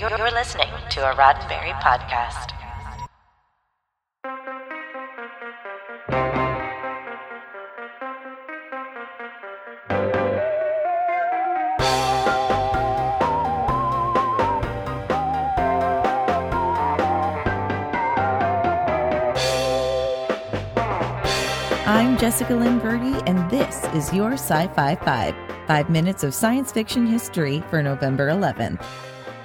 You're, listening to a Roddenberry podcast. I'm Jessica Lynn Verdi, and this is your Sci Fi 5. Five minutes of science fiction history for November 11th.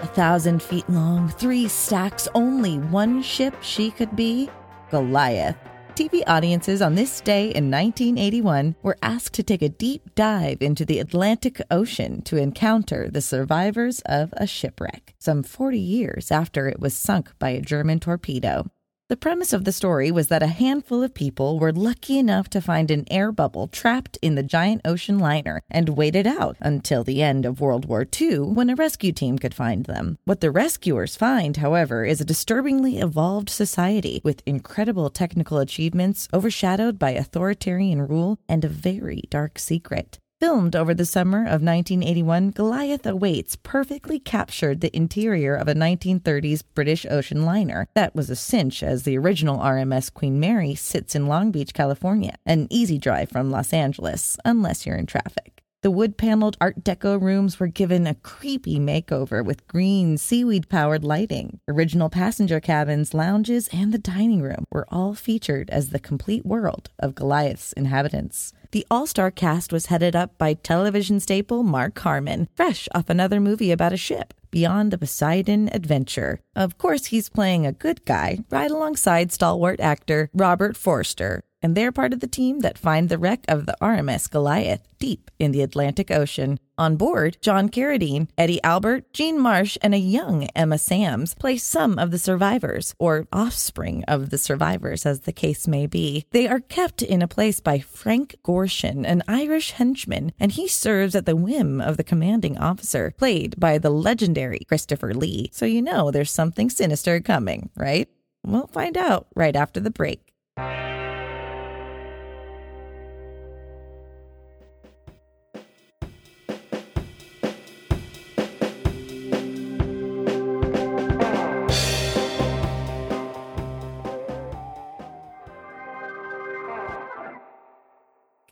A thousand feet long, three stacks, only one ship she could be Goliath. TV audiences on this day in 1981 were asked to take a deep dive into the Atlantic Ocean to encounter the survivors of a shipwreck, some 40 years after it was sunk by a German torpedo. The premise of the story was that a handful of people were lucky enough to find an air bubble trapped in the giant ocean liner and waited out until the end of World War II when a rescue team could find them. What the rescuers find, however, is a disturbingly evolved society with incredible technical achievements overshadowed by authoritarian rule and a very dark secret. Filmed over the summer of 1981, Goliath Awaits perfectly captured the interior of a 1930s British ocean liner. That was a cinch, as the original RMS Queen Mary sits in Long Beach, California, an easy drive from Los Angeles, unless you're in traffic. The wood paneled Art Deco rooms were given a creepy makeover with green, seaweed powered lighting. Original passenger cabins, lounges, and the dining room were all featured as the complete world of Goliath's inhabitants. The all star cast was headed up by television staple Mark Harmon, fresh off another movie about a ship, Beyond the Poseidon Adventure. Of course, he's playing a good guy, right alongside stalwart actor Robert Forster, and they're part of the team that find the wreck of the RMS Goliath deep in the Atlantic Ocean. On board, John Carradine, Eddie Albert, Jean Marsh, and a young Emma Samms play some of the survivors, or offspring of the survivors, as the case may be. They are kept in a place by Frank Gorshin, an Irish henchman, and he serves at the whim of the commanding officer, played by the legendary Christopher Lee. So you know there's something sinister coming, right? We'll find out right after the break.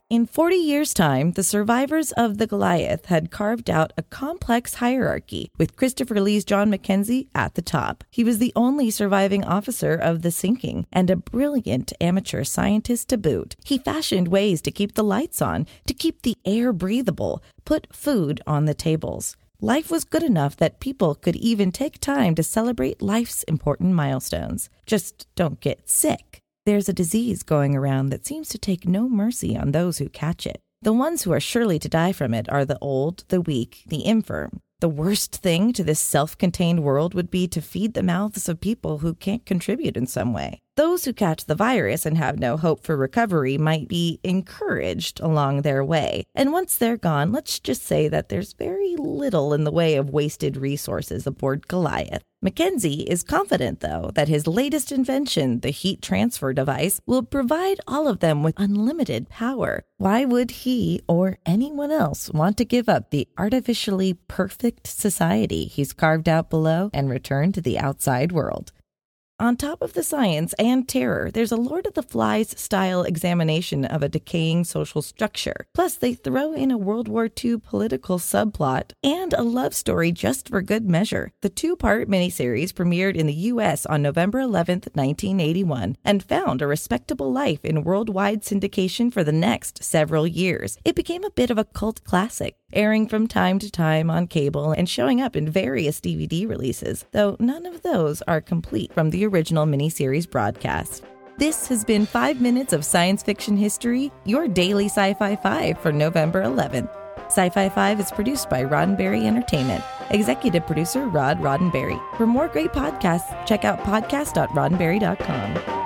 In 40 years' time, the survivors of the Goliath had carved out a complex hierarchy, with Christopher Lee's John Mackenzie at the top. He was the only surviving officer of the sinking and a brilliant amateur scientist to boot. He fashioned ways to keep the lights on, to keep the air breathable, put food on the tables. Life was good enough that people could even take time to celebrate life's important milestones. Just don't get sick. There's a disease going around that seems to take no mercy on those who catch it. The ones who are surely to die from it are the old, the weak, the infirm. The worst thing to this self contained world would be to feed the mouths of people who can't contribute in some way. Those who catch the virus and have no hope for recovery might be encouraged along their way. And once they're gone, let's just say that there's very little in the way of wasted resources aboard Goliath. Mackenzie is confident, though, that his latest invention, the heat transfer device, will provide all of them with unlimited power. Why would he or anyone else want to give up the artificially perfect society he's carved out below and return to the outside world? On top of the science and terror, there's a Lord of the Flies style examination of a decaying social structure. Plus, they throw in a World War II political subplot and a love story just for good measure. The two part miniseries premiered in the US on November 11, 1981, and found a respectable life in worldwide syndication for the next several years. It became a bit of a cult classic, airing from time to time on cable and showing up in various DVD releases, though none of those are complete from the original miniseries broadcast. This has been 5 Minutes of Science Fiction History, your daily Sci Fi 5 for November 11th. Sci Fi 5 is produced by Roddenberry Entertainment. Executive producer Rod Roddenberry. For more great podcasts, check out podcast.roddenberry.com.